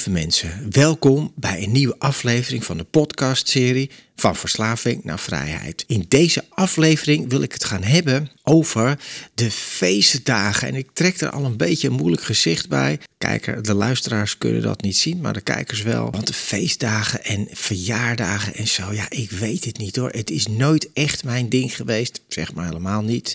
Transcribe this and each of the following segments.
Lieve mensen, welkom bij een nieuwe aflevering van de podcastserie van verslaving naar vrijheid. In deze aflevering wil ik het gaan hebben over de feestdagen. En ik trek er al een beetje een moeilijk gezicht bij. Kijker, de luisteraars kunnen dat niet zien, maar de kijkers wel. Want de feestdagen en verjaardagen en zo, ja, ik weet het niet hoor. Het is nooit echt mijn ding geweest, zeg maar helemaal niet.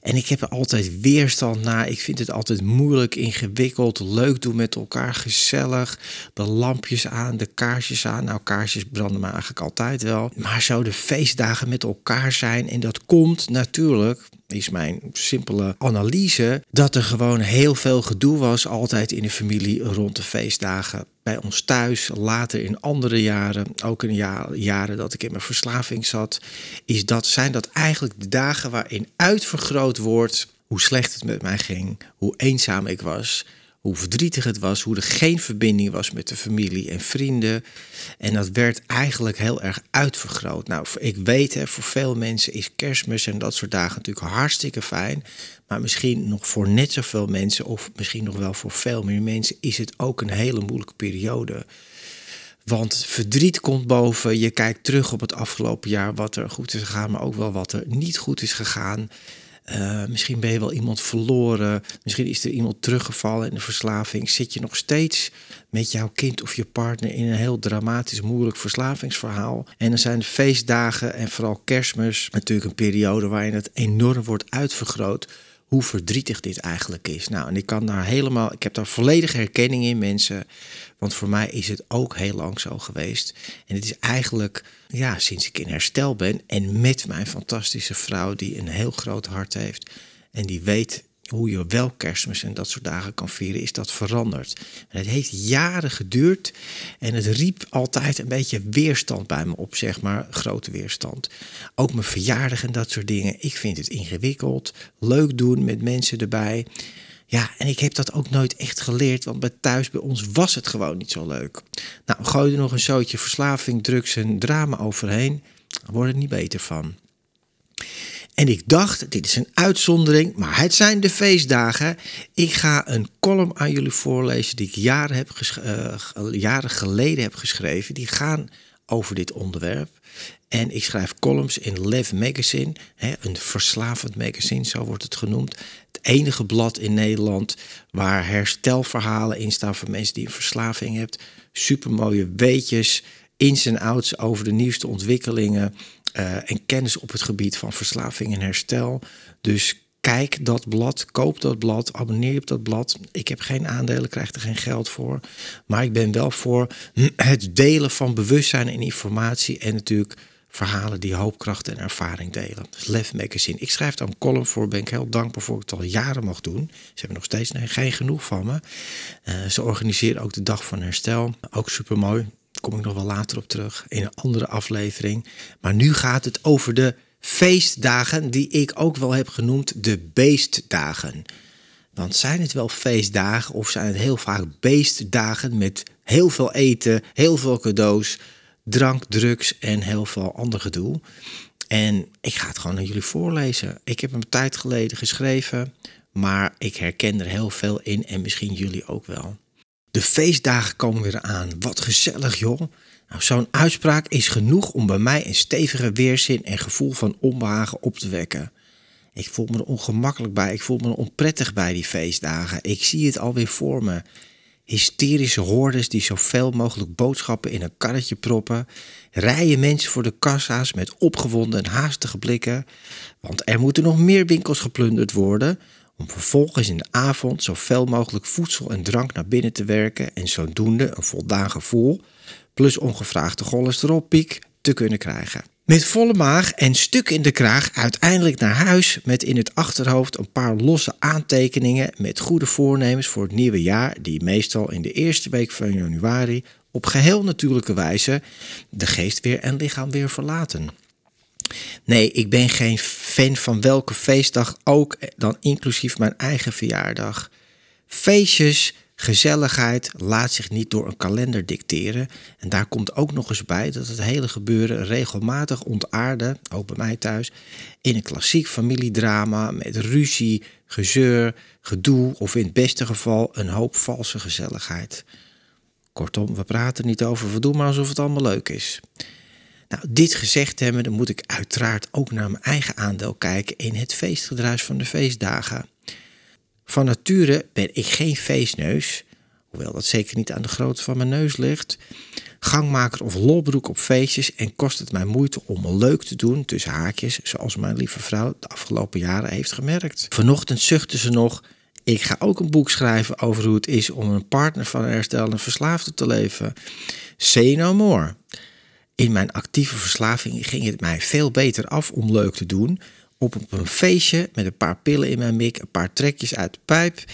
En ik heb er altijd weerstand naar. Ik vind het altijd moeilijk, ingewikkeld, leuk doen met elkaar, gezellig. De lampjes aan, de kaarsjes aan. Nou, kaarsjes branden me eigenlijk altijd wel. Maar zo de feestdagen met elkaar zijn. En dat komt natuurlijk is mijn simpele analyse dat er gewoon heel veel gedoe was altijd in de familie rond de feestdagen. Bij ons thuis, later in andere jaren, ook in jaren dat ik in mijn verslaving zat, is dat, zijn dat eigenlijk de dagen waarin uitvergroot wordt hoe slecht het met mij ging, hoe eenzaam ik was, hoe verdrietig het was, hoe er geen verbinding was met de familie en vrienden. En dat werd eigenlijk heel erg uitvergroot. Nou, ik weet, hè, voor veel mensen is kerstmis en dat soort dagen natuurlijk hartstikke fijn. Maar misschien nog voor net zoveel mensen, of misschien nog wel voor veel meer mensen, is het ook een hele moeilijke periode. Want verdriet komt boven. Je kijkt terug op het afgelopen jaar, wat er goed is gegaan, maar ook wel wat er niet goed is gegaan. Uh, misschien ben je wel iemand verloren. Misschien is er iemand teruggevallen in de verslaving. Zit je nog steeds met jouw kind of je partner in een heel dramatisch, moeilijk verslavingsverhaal. En dan zijn de feestdagen en vooral kerstmis natuurlijk een periode waarin het enorm wordt uitvergroot hoe verdrietig dit eigenlijk is. Nou, en ik kan daar helemaal, ik heb daar volledige herkenning in, mensen. Want voor mij is het ook heel lang zo geweest. En het is eigenlijk, ja, sinds ik in herstel ben en met mijn fantastische vrouw, die een heel groot hart heeft en die weet hoe je wel kerstmis en dat soort dagen kan vieren, is dat veranderd. En het heeft jaren geduurd en het riep altijd een beetje weerstand bij me op, zeg maar, grote weerstand. Ook mijn verjaardag en dat soort dingen. Ik vind het ingewikkeld, leuk doen met mensen erbij. Ja, en ik heb dat ook nooit echt geleerd, want bij thuis bij ons was het gewoon niet zo leuk. Nou, gooi er nog een zootje verslaving, drugs en drama overheen, daar wordt het niet beter van. En ik dacht, dit is een uitzondering, maar het zijn de feestdagen. Ik ga een column aan jullie voorlezen die ik jaren, heb uh, jaren geleden heb geschreven. Die gaan over dit onderwerp. En ik schrijf columns in Lev Magazine, hè, een verslavend magazine, zo wordt het genoemd. Het enige blad in Nederland waar herstelverhalen in staan voor mensen die een verslaving hebben. Supermooie weetjes, ins en outs over de nieuwste ontwikkelingen uh, en kennis op het gebied van verslaving en herstel. Dus kijk dat blad, koop dat blad, abonneer op dat blad. Ik heb geen aandelen, krijg er geen geld voor. Maar ik ben wel voor het delen van bewustzijn en informatie. En natuurlijk verhalen die hoopkracht en ervaring delen. Dus Lef Magazine. Ik schrijf daar een column voor, ben ik heel dankbaar voor ik het al jaren mag doen. Ze hebben nog steeds geen genoeg van me. Uh, ze organiseren ook de Dag van Herstel. Ook super mooi kom ik nog wel later op terug in een andere aflevering. Maar nu gaat het over de feestdagen, die ik ook wel heb genoemd de beestdagen. Want zijn het wel feestdagen of zijn het heel vaak beestdagen met heel veel eten, heel veel cadeaus, drank, drugs en heel veel ander gedoe? En ik ga het gewoon aan jullie voorlezen. Ik heb hem een tijd geleden geschreven, maar ik herken er heel veel in en misschien jullie ook wel. De feestdagen komen weer aan. Wat gezellig, joh. Nou, Zo'n uitspraak is genoeg om bij mij een stevige weerzin en gevoel van onbehagen op te wekken. Ik voel me er ongemakkelijk bij, ik voel me er onprettig bij die feestdagen. Ik zie het alweer voor me. hysterische hordes die zoveel mogelijk boodschappen in een karretje proppen, rijen mensen voor de kassa's met opgewonden en haastige blikken, want er moeten nog meer winkels geplunderd worden om vervolgens in de avond zoveel mogelijk voedsel en drank naar binnen te werken en zodoende een voldaan gevoel, plus ongevraagde cholesterolpiek, te kunnen krijgen. Met volle maag en stuk in de kraag uiteindelijk naar huis met in het achterhoofd een paar losse aantekeningen met goede voornemens voor het nieuwe jaar, die meestal in de eerste week van januari op geheel natuurlijke wijze de geest weer en lichaam weer verlaten. Nee, ik ben geen fan van welke feestdag ook, dan inclusief mijn eigen verjaardag. Feestjes, gezelligheid laat zich niet door een kalender dicteren. En daar komt ook nog eens bij dat het hele gebeuren regelmatig ontaarde, ook bij mij thuis, in een klassiek familiedrama met ruzie, gezeur, gedoe of in het beste geval een hoop valse gezelligheid. Kortom, we praten niet over, we doen maar alsof het allemaal leuk is. Nou, dit gezegd hebben, dan moet ik uiteraard ook naar mijn eigen aandeel kijken in het feestgedruis van de feestdagen. Van nature ben ik geen feestneus, hoewel dat zeker niet aan de grootte van mijn neus ligt. Gangmaker of lolbroek op feestjes en kost het mij moeite om leuk te doen tussen haakjes, zoals mijn lieve vrouw de afgelopen jaren heeft gemerkt. Vanochtend zuchtte ze nog: Ik ga ook een boek schrijven over hoe het is om een partner van een herstellende verslaafde te leven. Say no more. In mijn actieve verslaving ging het mij veel beter af om leuk te doen. Op een feestje met een paar pillen in mijn mik, een paar trekjes uit de pijp,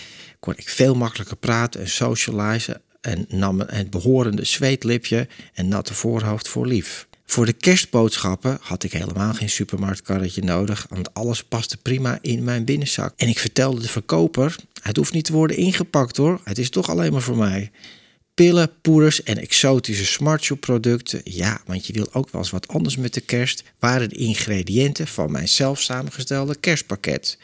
kon ik veel makkelijker praten en socializen en nam het behorende zweetlipje en natte voorhoofd voor lief. Voor de kerstboodschappen had ik helemaal geen supermarktkarretje nodig, want alles paste prima in mijn binnenzak. En ik vertelde de verkoper: het hoeft niet te worden ingepakt hoor, het is toch alleen maar voor mij pillen, poeders en exotische smartshop producten. Ja, want je wil ook wel eens wat anders met de kerst. Waren de ingrediënten van mijn zelf samengestelde kerstpakket.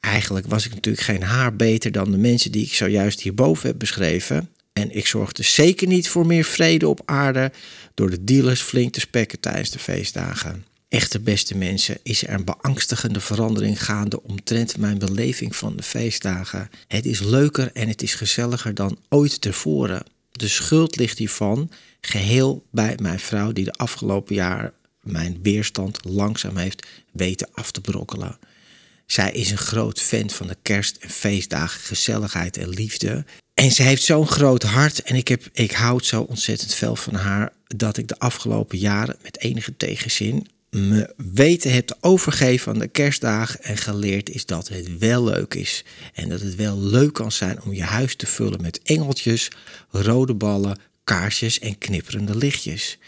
Eigenlijk was ik natuurlijk geen haar beter dan de mensen die ik zojuist hierboven heb beschreven. En ik zorgde zeker niet voor meer vrede op aarde door de dealers flink te spekken tijdens de feestdagen. Echte beste mensen, is er een beangstigende verandering gaande omtrent mijn beleving van de feestdagen. Het is leuker en het is gezelliger dan ooit tevoren. De schuld ligt hiervan geheel bij mijn vrouw, die de afgelopen jaar mijn weerstand langzaam heeft weten af te brokkelen. Zij is een groot fan van de kerst- en feestdagen, gezelligheid en liefde. En ze heeft zo'n groot hart en ik, heb, ik houd zo ontzettend veel van haar dat ik de afgelopen jaren met enige tegenzin me weten hebt overgeven aan de kerstdagen en geleerd is dat het wel leuk is. En dat het wel leuk kan zijn om je huis te vullen met engeltjes, rode ballen, kaarsjes en knipperende lichtjes.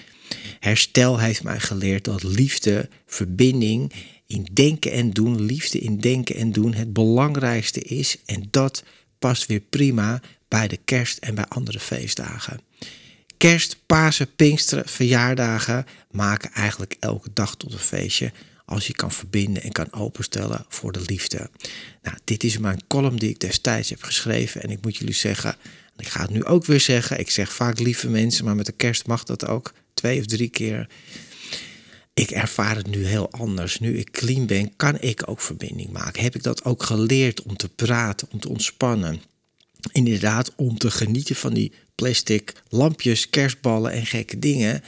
Herstel heeft mij geleerd dat liefde, verbinding in denken en doen, liefde in denken en doen het belangrijkste is. En dat past weer prima bij de kerst en bij andere feestdagen. Kerst, Pasen, Pinksteren, verjaardagen maken eigenlijk elke dag tot een feestje als je kan verbinden en kan openstellen voor de liefde. Nou, dit is mijn column die ik destijds heb geschreven en ik moet jullie zeggen, en ik ga het nu ook weer zeggen, ik zeg vaak lieve mensen, maar met de kerst mag dat ook twee of drie keer. Ik ervaar het nu heel anders. Nu ik clean ben, kan ik ook verbinding maken. Heb ik dat ook geleerd om te praten, om te ontspannen. Inderdaad, om te genieten van die plastic lampjes, kerstballen en gekke dingen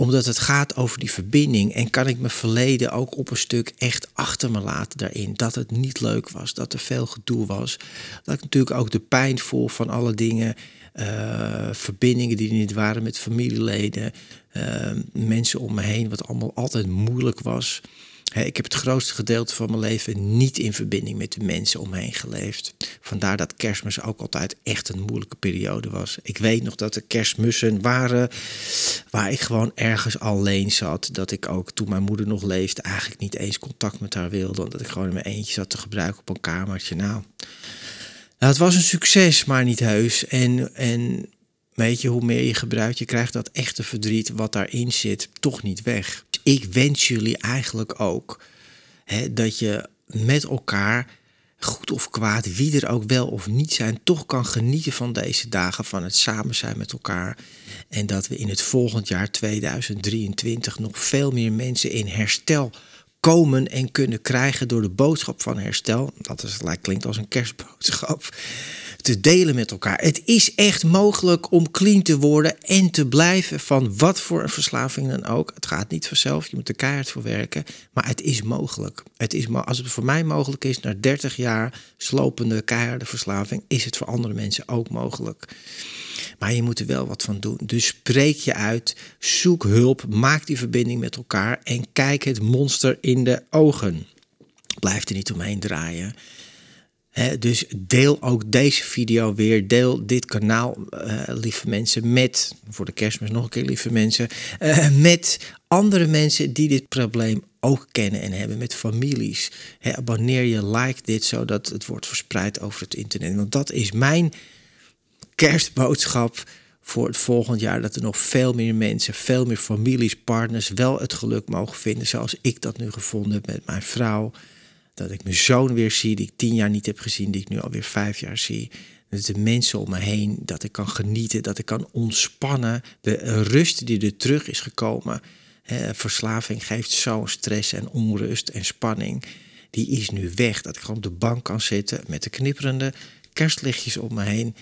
omdat het gaat over die verbinding en kan ik mijn verleden ook op een stuk echt achter me laten daarin. Dat het niet leuk was, dat er veel gedoe was. Dat ik natuurlijk ook de pijn voel van alle dingen, uh, verbindingen die niet waren met familieleden, uh, mensen om me heen, wat allemaal altijd moeilijk was ik heb het grootste gedeelte van mijn leven niet in verbinding met de mensen om me heen geleefd. Vandaar dat kerstmis ook altijd echt een moeilijke periode was. Ik weet nog dat er kerstmussen waren waar ik gewoon ergens alleen zat. Dat ik ook toen mijn moeder nog leefde eigenlijk niet eens contact met haar wilde. Dat ik gewoon in mijn eentje zat te gebruiken op een kamertje. Nou, nou het was een succes, maar niet heus. En, en weet je, hoe meer je gebruikt, je krijgt dat echte verdriet wat daarin zit toch niet weg ik wens jullie eigenlijk ook hè, dat je met elkaar, goed of kwaad, wie er ook wel of niet zijn, toch kan genieten van deze dagen, van het samen zijn met elkaar. En dat we in het volgend jaar 2023 nog veel meer mensen in herstel komen en kunnen krijgen door de boodschap van herstel. Dat is, klinkt als een kerstboodschap te delen met elkaar. Het is echt mogelijk om clean te worden en te blijven van wat voor een verslaving dan ook. Het gaat niet vanzelf, je moet er keihard voor werken, maar het is mogelijk. Het is, als het voor mij mogelijk is, na 30 jaar slopende keiharde verslaving, is het voor andere mensen ook mogelijk. Maar je moet er wel wat van doen. Dus spreek je uit, zoek hulp, maak die verbinding met elkaar en kijk het monster in de ogen. Blijf er niet omheen draaien dus deel ook deze video weer. Deel dit kanaal, uh, lieve mensen, met, voor de kerstmis nog een keer, lieve mensen, uh, met andere mensen die dit probleem ook kennen en hebben, met families. Abonneer je, like dit, zodat het wordt verspreid over het internet. Want dat is mijn kerstboodschap voor het volgend jaar. Dat er nog veel meer mensen, veel meer families, partners wel het geluk mogen vinden. Zoals ik dat nu gevonden heb met mijn vrouw dat ik mijn zoon weer zie, die ik tien jaar niet heb gezien, die ik nu alweer vijf jaar zie. Dat de mensen om me heen, dat ik kan genieten, dat ik kan ontspannen. De rust die er terug is gekomen. verslaving geeft zo'n stress en onrust en spanning. Die is nu weg. Dat ik gewoon op de bank kan zitten met de knipperende kerstlichtjes om me heen.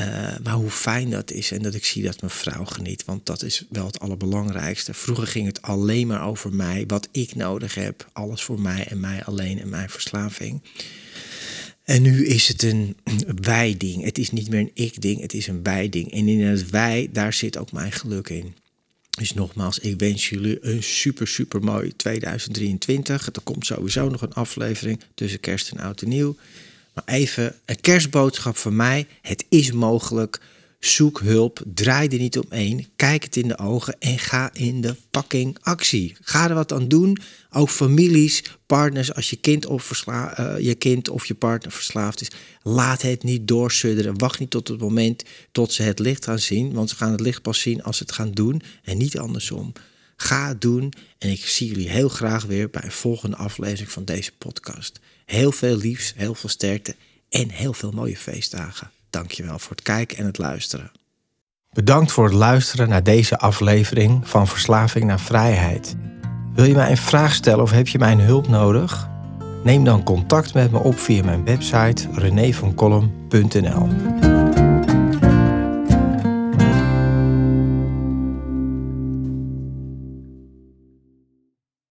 Uh, maar hoe fijn dat is en dat ik zie dat mijn vrouw geniet. Want dat is wel het allerbelangrijkste. Vroeger ging het alleen maar over mij, wat ik nodig heb. Alles voor mij en mij alleen en mijn verslaving. En nu is het een wij-ding. Het is niet meer een ik-ding, het is een wij-ding. En in het wij, daar zit ook mijn geluk in. Dus nogmaals, ik wens jullie een super, super mooi 2023. Er komt sowieso nog een aflevering tussen kerst en oud en nieuw. Maar even een kerstboodschap van mij. Het is mogelijk. Zoek hulp. Draai er niet omheen. Kijk het in de ogen en ga in de fucking actie. Ga er wat aan doen. Ook families, partners, als je kind of, versla uh, je, kind of je partner verslaafd is, laat het niet doorsudderen. Wacht niet tot het moment tot ze het licht gaan zien, want ze gaan het licht pas zien als ze het gaan doen en niet andersom. Ga het doen en ik zie jullie heel graag weer bij een volgende aflevering van deze podcast. Heel veel liefs, heel veel sterkte en heel veel mooie feestdagen. Dankjewel voor het kijken en het luisteren. Bedankt voor het luisteren naar deze aflevering van Verslaving naar Vrijheid. Wil je mij een vraag stellen of heb je mijn hulp nodig? Neem dan contact met me op via mijn website renévancolum.nl.